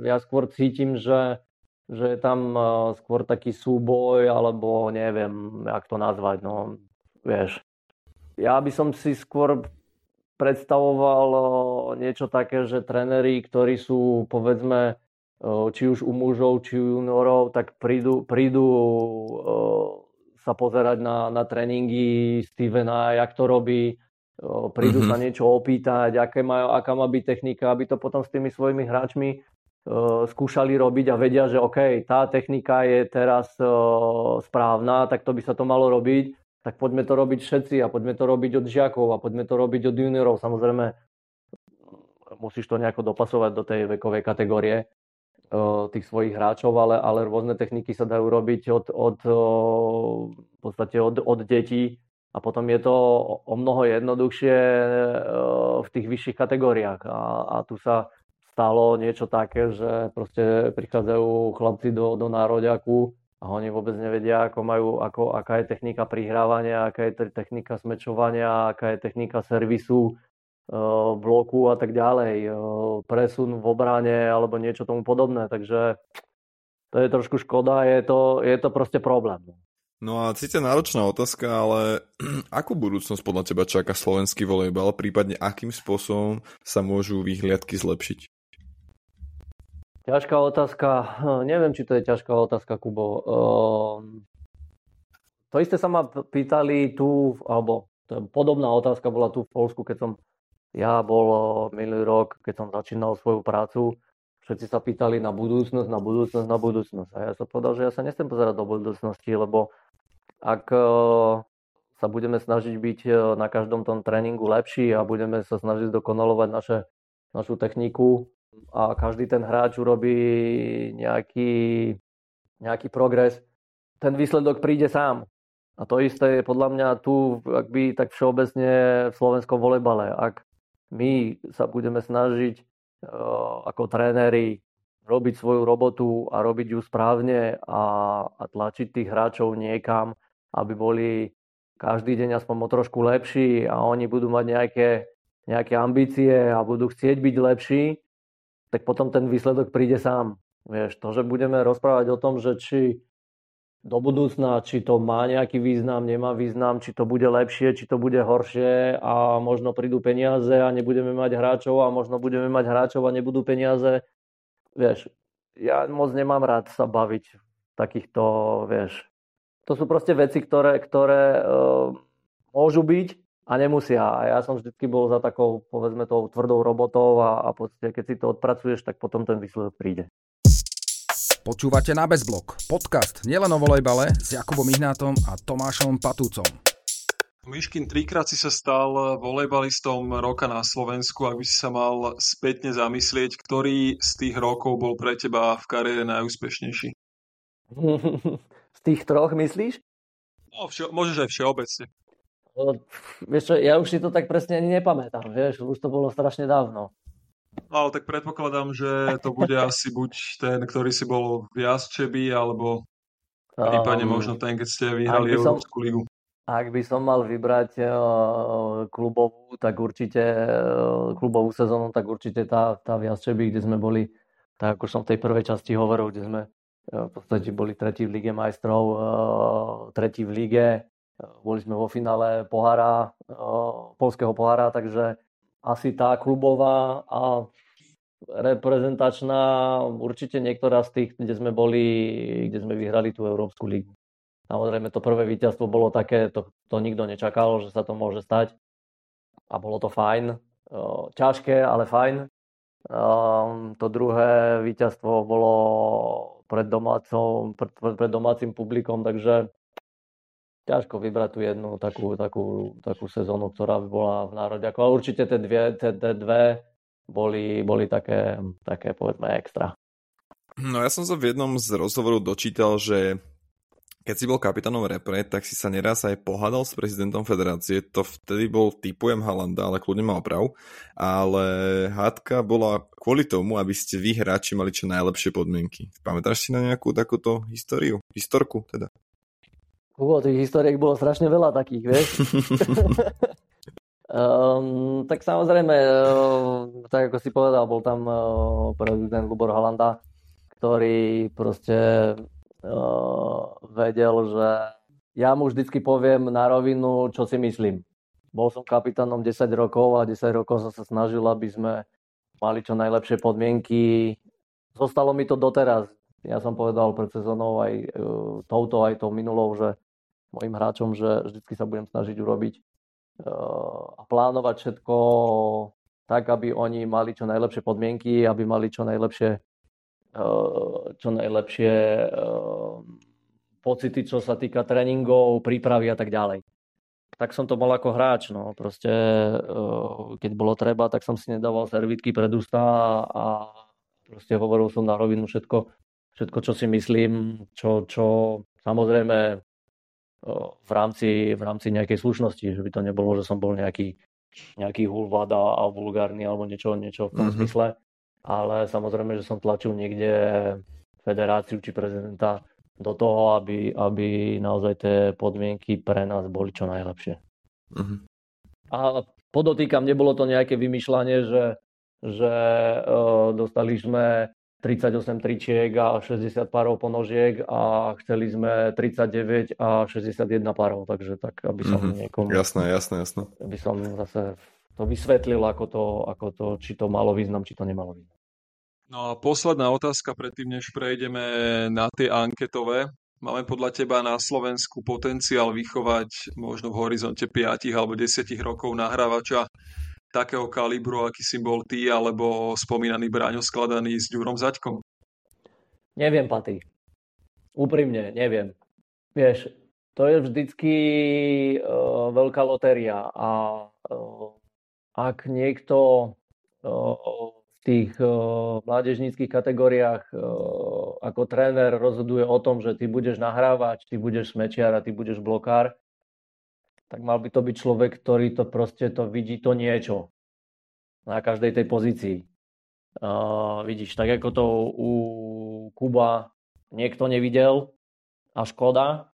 ja skôr cítim, že, že je tam e, skôr taký súboj, alebo neviem, jak to nazvať, no, vieš. Ja by som si skôr predstavoval e, niečo také, že tréneri, ktorí sú, povedzme, e, či už u mužov, či u juniorov, tak prídu, prídu sa pozerať na, na tréningy Stevena, jak to robí, prídu mm-hmm. sa niečo opýtať, aké majú, aká má byť technika, aby to potom s tými svojimi hráčmi uh, skúšali robiť a vedia, že OK, tá technika je teraz uh, správna, tak to by sa to malo robiť. tak poďme to robiť všetci a poďme to robiť od žiakov a poďme to robiť od juniorov. Samozrejme, musíš to nejako dopasovať do tej vekovej kategórie tých svojich hráčov, ale, ale rôzne techniky sa dajú robiť od, od, v podstate od, od detí a potom je to o mnoho jednoduchšie v tých vyšších kategóriách. A, a tu sa stalo niečo také, že proste prichádzajú chlapci do, do nároďaku a oni vôbec nevedia, ako majú, ako, aká je technika prihrávania, aká je technika smečovania, aká je technika servisu, bloku a tak ďalej, presun v obrane alebo niečo tomu podobné, takže to je trošku škoda, je to, je to proste problém. No, a síce náročná otázka, ale akú budúcnosť podľa teba čaká slovenský volejbal, prípadne akým spôsobom sa môžu vyhliadky zlepšiť? Ťažká otázka, neviem, či to je ťažká otázka, Kubo. To isté sa ma pýtali tu, alebo podobná otázka bola tu v Polsku, keď som ja bol minulý rok, keď som začínal svoju prácu, všetci sa pýtali na budúcnosť, na budúcnosť, na budúcnosť. A ja som povedal, že ja sa nechcem pozerať do budúcnosti, lebo ak sa budeme snažiť byť na každom tom tréningu lepší a budeme sa snažiť dokonalovať naše, našu techniku a každý ten hráč urobí nejaký, nejaký progres, ten výsledok príde sám. A to isté je podľa mňa tu, ak by tak všeobecne v slovenskom volejbale. Ak my sa budeme snažiť ako tréneri robiť svoju robotu a robiť ju správne a, a tlačiť tých hráčov niekam, aby boli každý deň aspoň o trošku lepší a oni budú mať nejaké, nejaké ambície a budú chcieť byť lepší, tak potom ten výsledok príde sám. Vieš, to, že budeme rozprávať o tom, že či do budúcna, či to má nejaký význam, nemá význam, či to bude lepšie, či to bude horšie a možno prídu peniaze a nebudeme mať hráčov a možno budeme mať hráčov a nebudú peniaze. Vieš, ja moc nemám rád sa baviť takýchto, vieš. To sú proste veci, ktoré, ktoré uh, môžu byť a nemusia. A ja som vždycky bol za takou, povedzme, tou tvrdou robotou a, a podstate, keď si to odpracuješ, tak potom ten výsledok príde. Počúvate na Bezblok, podcast nielen o volejbale s Jakubom Ihnátom a Tomášom Patúcom. Myškin, trikrát si sa stal volejbalistom roka na Slovensku, ak by si sa mal spätne zamyslieť, ktorý z tých rokov bol pre teba v kariére najúspešnejší? Z tých troch myslíš? No, vše, môžeš aj všeobecne. No, vieš čo, ja už si to tak presne ani nepamätám, vieš, už to bolo strašne dávno. No, ale tak predpokladám, že to bude asi buď ten, ktorý si bol v Jasčebi, alebo prípadne um, možno ten, keď ste vyhrali Európsku ligu. Ak by som mal vybrať uh, klubovú, tak určite uh, klubovú sezónu, tak určite tá, tá v Jasčebi, kde sme boli, tak ako som v tej prvej časti hovoril, kde sme uh, v podstate boli tretí v Lige majstrov, tretí v lige, boli sme vo finále pohára, polského pohára, takže asi tá klubová a reprezentačná, určite niektorá z tých, kde sme boli, kde sme vyhrali tú Európsku ligu. Samozrejme, to prvé víťazstvo bolo také, to, to nikto nečakal, že sa to môže stať. A bolo to fajn. Ťažké, ale fajn. To druhé víťazstvo bolo pred, domácom, pred, pred domácim publikom, takže ťažko vybrať tú jednu takú, takú, takú sezónu, ktorá by bola v národe. Ako, ale určite tie dve, tie, tie dve boli, boli také, také, povedzme, extra. No ja som sa v jednom z rozhovorov dočítal, že keď si bol kapitánom repre, tak si sa neraz aj pohádal s prezidentom federácie. To vtedy bol typujem Halanda, ale kľudne mal prav. Ale hádka bola kvôli tomu, aby ste vy hráči mali čo najlepšie podmienky. Pamätáš si na nejakú takúto históriu? Historku teda? Uvo, tých historiek bolo strašne veľa takých, vieš. um, tak samozrejme, uh, tak ako si povedal, bol tam uh, prezident Lubor Halanda, ktorý proste uh, vedel, že ja mu vždycky poviem na rovinu, čo si myslím. Bol som kapitánom 10 rokov a 10 rokov som sa snažil, aby sme mali čo najlepšie podmienky. Zostalo mi to doteraz. Ja som povedal pred sezónou aj touto, aj tou minulou, že mojim hráčom, že vždy sa budem snažiť urobiť uh, a plánovať všetko tak, aby oni mali čo najlepšie podmienky, aby mali čo najlepšie, uh, čo najlepšie uh, pocity, čo sa týka tréningov, prípravy a tak ďalej. tak som to mal ako hráč. No. Proste, keď bolo treba, tak som si nedával servitky pred ústa a proste hovoril som na rovinu všetko, všetko čo si myslím, čo, čo samozrejme v rámci, v rámci nejakej slušnosti, že by to nebolo, že som bol nejaký, nejaký hulvad a, vulgárny alebo niečo, niečo v tom mm-hmm. zmysle. Ale samozrejme, že som tlačil niekde federáciu či prezidenta do toho, aby, aby naozaj tie podmienky pre nás boli čo najlepšie. Uh-huh. A podotýkam, nebolo to nejaké vymýšľanie, že, že uh, dostali sme 38 tričiek a 60 párov ponožiek a chceli sme 39 a 61 párov, takže tak, aby som mm-hmm. niekomu... Jasné, jasné, jasné. Aby som zase to vysvetlil, ako to, ako to, či to malo význam, či to nemalo význam. No a posledná otázka predtým, než prejdeme na tie anketové. Máme podľa teba na Slovensku potenciál vychovať možno v horizonte 5 alebo 10 rokov nahrávača takého kalibru, aký si bol ty, alebo spomínaný Bráňo skladaný s Ďurom Zaďkom? Neviem, Paty. Úprimne, neviem. Vieš, to je vždycky uh, veľká lotéria a uh, ak niekto uh, tých uh, mládežníckých kategóriách uh, ako tréner rozhoduje o tom, že ty budeš nahrávať, ty budeš smečiar a ty budeš blokár, tak mal by to byť človek, ktorý to proste to vidí to niečo na každej tej pozícii. Uh, vidíš, tak ako to u Kuba niekto nevidel a škoda,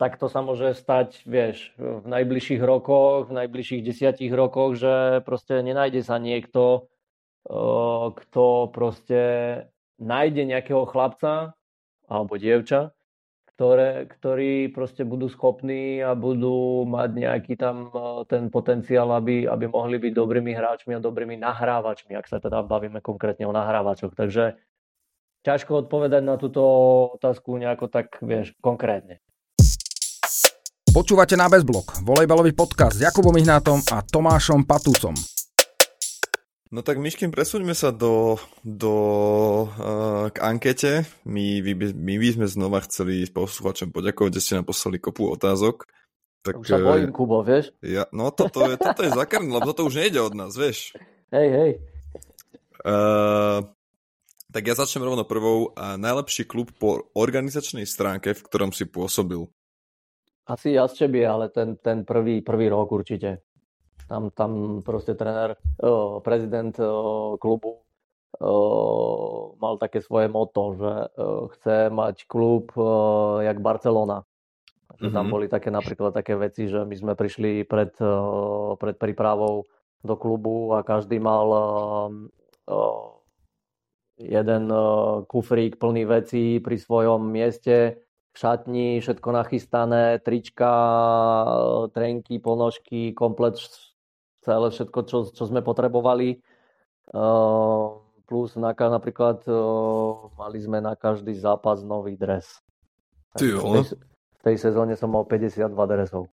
tak to sa môže stať, vieš, v najbližších rokoch, v najbližších desiatich rokoch, že proste nenájde sa niekto, kto proste nájde nejakého chlapca alebo dievča, ktoré, ktorí proste budú schopní a budú mať nejaký tam ten potenciál, aby, aby mohli byť dobrými hráčmi a dobrými nahrávačmi, ak sa teda bavíme konkrétne o nahrávačoch. Takže ťažko odpovedať na túto otázku nejako tak, vieš, konkrétne. Počúvate na Bezblok, volejbalový podcast s Jakubom Ihnátom a Tomášom Patúcom. No tak Myškin, presúďme sa do, do, uh, k ankete. My, my, my by sme znova chceli posluchačom poďakovať, že ste nám poslali kopu otázok. Tak, už sa bojím, Kubo, vieš? Ja, no toto je, toto je zakrn, lebo toto už nejde od nás, vieš. Hej, hej. Uh, tak ja začnem rovno prvou. Uh, najlepší klub po organizačnej stránke, v ktorom si pôsobil? Asi Jastreby, ale ten, ten prvý, prvý rok určite. Tam, tam proste tréner, prezident klubu mal také svoje moto, že chce mať klub jak Barcelona. mm-hmm. tam boli také napríklad také veci, že my sme prišli pred, pred prípravou do klubu a každý mal jeden kufrík plný vecí pri svojom mieste v šatni, všetko nachystané, trička, trenky, ponožky, komplet celé všetko, čo, čo sme potrebovali. Uh, plus na, napríklad uh, mali sme na každý zápas nový dres. Ty v, tej, v tej sezóne som mal 52 dresov.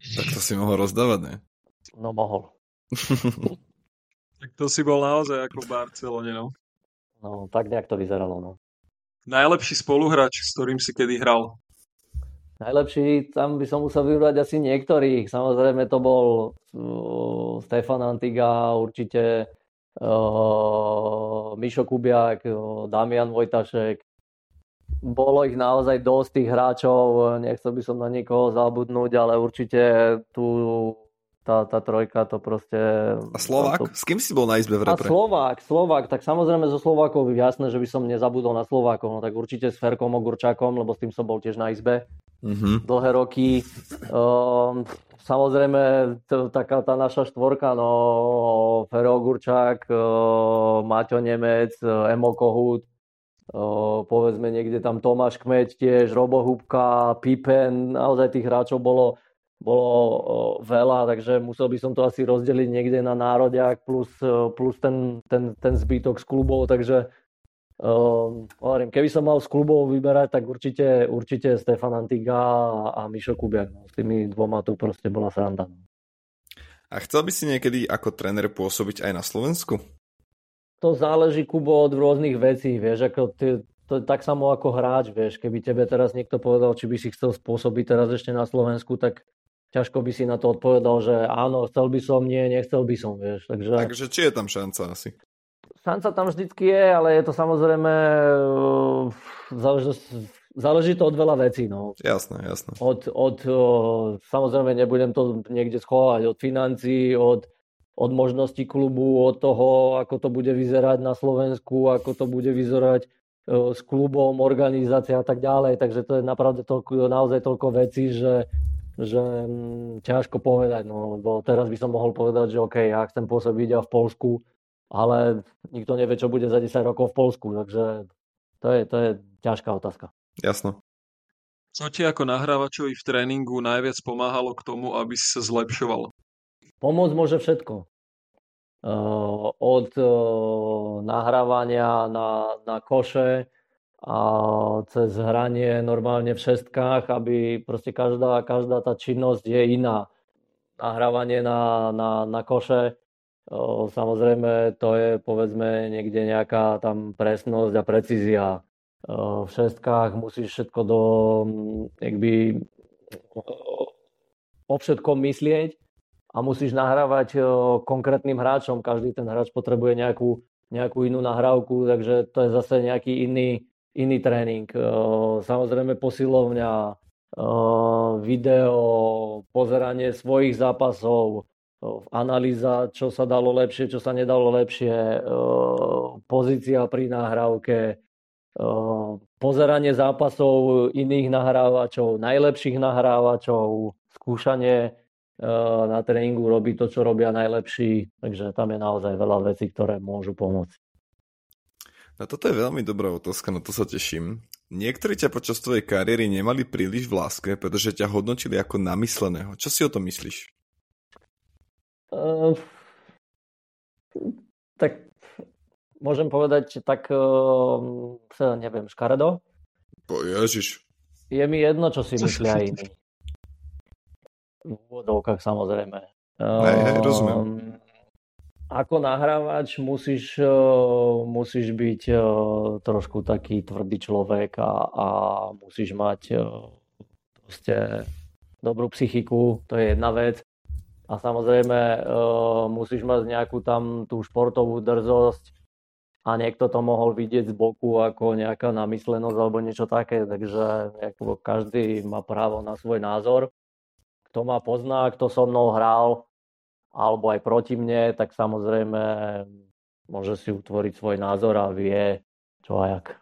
Tak to si mohol rozdávať, ne? No mohol. tak to si bol naozaj ako v Barcelone, no. No, tak nejak to vyzeralo, no. Najlepší spoluhráč, s ktorým si kedy hral? Najlepší, tam by som musel vybrať asi niektorých. Samozrejme to bol uh, Stefan Antiga, určite uh, Mišo Kubiak, uh, Damian Vojtašek. Bolo ich naozaj dosť tých hráčov, nechcel by som na niekoho zabudnúť, ale určite tu tá, tá trojka to proste... A Slovák? To... S kým si bol na izbe v repre? A Slovák, Slovák, tak samozrejme zo Slovákov jasné, že by som nezabudol na Slovákov, no tak určite s Ferkom Ogurčakom, lebo s tým som bol tiež na izbe mm-hmm. dlhé roky. Um, samozrejme, to, taká tá naša štvorka, no Fero Ogurčák, uh, Maťo Nemec, Emo Kohut, uh, povedzme niekde tam Tomáš Kmeď tiež, Robo Hubka, Pipen, naozaj tých hráčov bolo bolo veľa, takže musel by som to asi rozdeliť niekde na národiak plus, plus ten, ten, ten zbytok z klubov, takže uh, hovorím, keby som mal z klubov vyberať, tak určite, určite Stefan Antiga a, a Mišo Kubiak. No. S tými dvoma tu proste bola sranda. A chcel by si niekedy ako tréner pôsobiť aj na Slovensku? To záleží, Kubo, od rôznych vecí, vieš, ako ty, to je tak samo ako hráč, vieš, keby tebe teraz niekto povedal, či by si chcel spôsobiť teraz ešte na Slovensku, tak ťažko by si na to odpovedal, že áno, chcel by som, nie, nechcel by som, vieš. Takže, Takže či je tam šanca asi? šanca tam vždycky je, ale je to samozrejme, uh, záleží, záleží to od veľa vecí. No. Jasné, jasné. Od, od, uh, samozrejme nebudem to niekde schovať, od financií, od, od možností klubu, od toho, ako to bude vyzerať na Slovensku, ako to bude vyzerať uh, s klubom, organizácia a tak ďalej. Takže to je napravde toľko, naozaj toľko vecí, že že hm, ťažko povedať, no, lebo teraz by som mohol povedať, že OK, ja chcem pôsobiť a v Polsku, ale nikto nevie, čo bude za 10 rokov v Polsku, takže to je, to je ťažká otázka. Jasno. Co ti ako nahrávačovi v tréningu najviac pomáhalo k tomu, aby si sa zlepšoval? Pomôcť môže všetko. Uh, od uh, nahrávania na, na koše, a cez hranie normálne v šestkách, aby proste každá, každá tá činnosť je iná. Nahrávanie na, na, na koše, samozrejme to je povedzme niekde nejaká tam presnosť a precízia. V šestkách musíš všetko do, jakby, o všetkom myslieť a musíš nahrávať konkrétnym hráčom. Každý ten hráč potrebuje nejakú, nejakú inú nahrávku, takže to je zase nejaký iný, iný tréning. Samozrejme posilovňa, video, pozeranie svojich zápasov, analýza, čo sa dalo lepšie, čo sa nedalo lepšie, pozícia pri nahrávke, pozeranie zápasov iných nahrávačov, najlepších nahrávačov, skúšanie na tréningu robiť to, čo robia najlepší. Takže tam je naozaj veľa vecí, ktoré môžu pomôcť. No toto je veľmi dobrá otázka, na to sa teším. Niektorí ťa počas tvojej kariéry nemali príliš v láske, pretože ťa hodnotili ako namysleného. Čo si o tom myslíš? Uh, tak môžem povedať, že tak uh, neviem, škaredo? Po ježiš. Je mi jedno, čo si myslia iní. V úvodovkách samozrejme. Hej, hej, rozumiem. Ako nahrávač musíš, eh, musíš byť eh, trošku taký tvrdý človek a, a musíš mať eh, proste dobrú psychiku, to je jedna vec. A samozrejme musíš mať nejakú tam tú športovú drzosť a niekto to mohol vidieť z boku ako nejaká namyslenosť alebo niečo také, takže každý má právo na svoj názor. Kto ma pozná, kto so mnou hral, alebo aj proti mne, tak samozrejme môže si utvoriť svoj názor a vie čo a jak.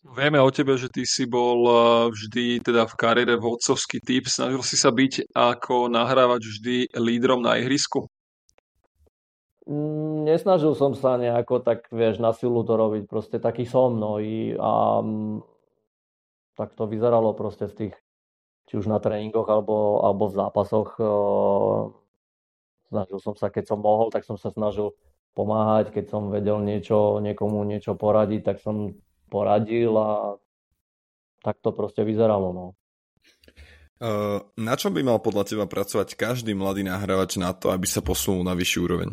Vieme o tebe, že ty si bol eh, vždy teda v kariére vodcovský typ. Snažil si sa byť ako nahrávať vždy lídrom na ihrisku? Mm, nesnažil som sa nejako tak, vieš, na silu to robiť. Proste taký som, no i a tak to vyzeralo proste v tých, či už na tréningoch alebo, alebo v zápasoch eh, Snažil som sa, keď som mohol, tak som sa snažil pomáhať, keď som vedel niečo, niekomu niečo poradiť, tak som poradil a tak to proste vyzeralo. No. Uh, na čom by mal podľa teba pracovať každý mladý nahrávač na to, aby sa posunul na vyšší úroveň?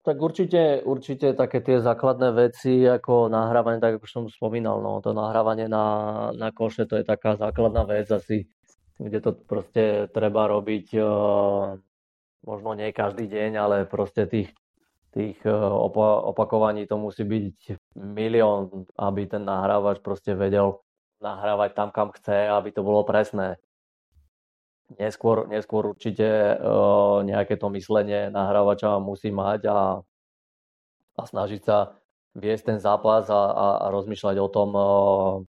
Tak určite, určite také tie základné veci, ako nahrávanie, tak ako som spomínal, no, to nahrávanie na, na koše, to je taká základná vec asi, kde to proste treba robiť uh, možno nie každý deň, ale proste tých, tých e, opa- opakovaní to musí byť milión, aby ten nahrávač proste vedel nahrávať tam, kam chce, aby to bolo presné. Neskôr, neskôr určite uh, nejaké to myslenie nahrávača musí mať a, a snažiť sa viesť ten zápas a, a, a rozmýšľať o tom, uh,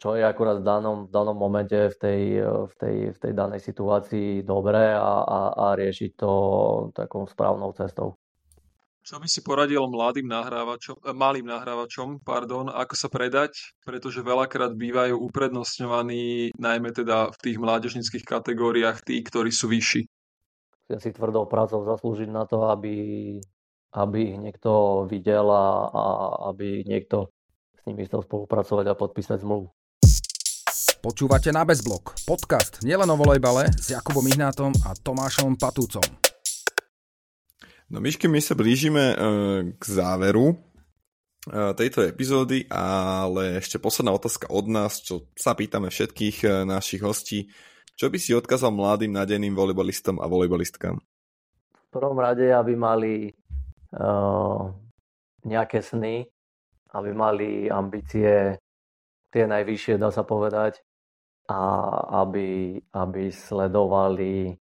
čo je akurát v danom, v danom momente v tej, v tej, v tej danej situácii dobré a, a, a riešiť to takou správnou cestou. Čo by si poradil mladým nahrávačom, eh, malým nahrávačom, pardon, ako sa predať, pretože veľakrát bývajú uprednostňovaní najmä teda v tých mládežnických kategóriách tí, ktorí sú vyšší. Ja si tvrdou prácou zaslúžiť na to, aby, aby ich niekto videl a, a aby niekto s nimi chcel spolupracovať a podpísať zmluvu. Počúvate na Bezblok, podcast nielen o volejbale s Jakubom Ihnátom a Tomášom Patúcom. No Myšky, my sa blížime uh, k záveru uh, tejto epizódy, ale ešte posledná otázka od nás, čo sa pýtame všetkých uh, našich hostí. Čo by si odkázal mladým nádejným volejbalistom a volejbalistkám? V prvom rade, aby mali uh, nejaké sny, aby mali ambície tie najvyššie, dá sa povedať, a aby, aby sledovali,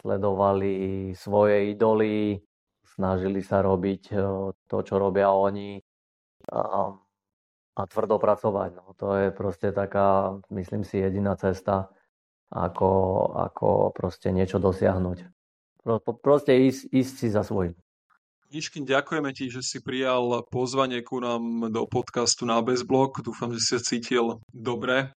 sledovali svoje idoly, snažili sa robiť eh, to, čo robia oni a, a tvrdo pracovať. No, to je proste taká, myslím si, jediná cesta, ako, ako proste niečo dosiahnuť. Pro, proste ísť, ísť si za svojím. Niškin, ďakujeme ti, že si prijal pozvanie ku nám do podcastu na Bezblok. Dúfam, že si sa cítil dobre.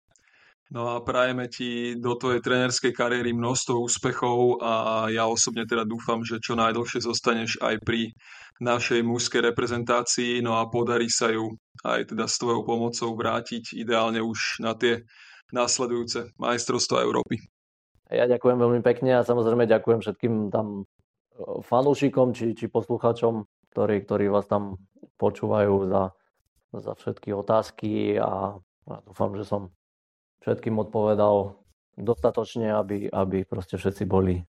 No a prajeme ti do tvojej trénerskej kariéry množstvo úspechov a ja osobne teda dúfam, že čo najdlhšie zostaneš aj pri našej mužskej reprezentácii, no a podarí sa ju aj teda s tvojou pomocou vrátiť ideálne už na tie následujúce majstrovstvá Európy. Ja ďakujem veľmi pekne a samozrejme ďakujem všetkým tam fanúšikom či, či poslucháčom, ktorí, ktorí vás tam počúvajú za, za všetky otázky a, a dúfam, že som všetkým odpovedal dostatočne, aby, aby proste všetci boli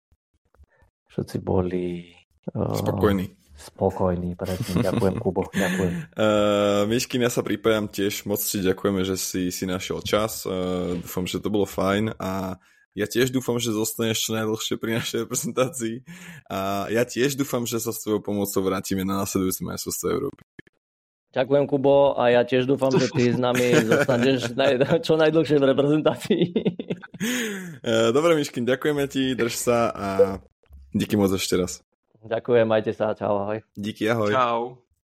všetci boli uh, spokojní. Spokojný, presne. Ďakujem, Kubo. Ďakujem. Uh, Miškin, ja sa pripájam tiež. Moc si ďakujeme, že si si našiel čas. Uh, dúfam, že to bolo fajn a ja tiež dúfam, že zostaneš čo najdlhšie pri našej reprezentácii a ja tiež dúfam, že sa s tvojou pomocou vrátime na nasledujúce majstrovstvo Európy. Ďakujem, Kubo, a ja tiež dúfam, že ty s nami zostaneš naj, čo najdlhšie v reprezentácii. E, dobre, Miškin, ďakujeme ti, drž sa a díky moc ešte raz. Ďakujem, majte sa, čau, ahoj. Díky, ahoj. Čau.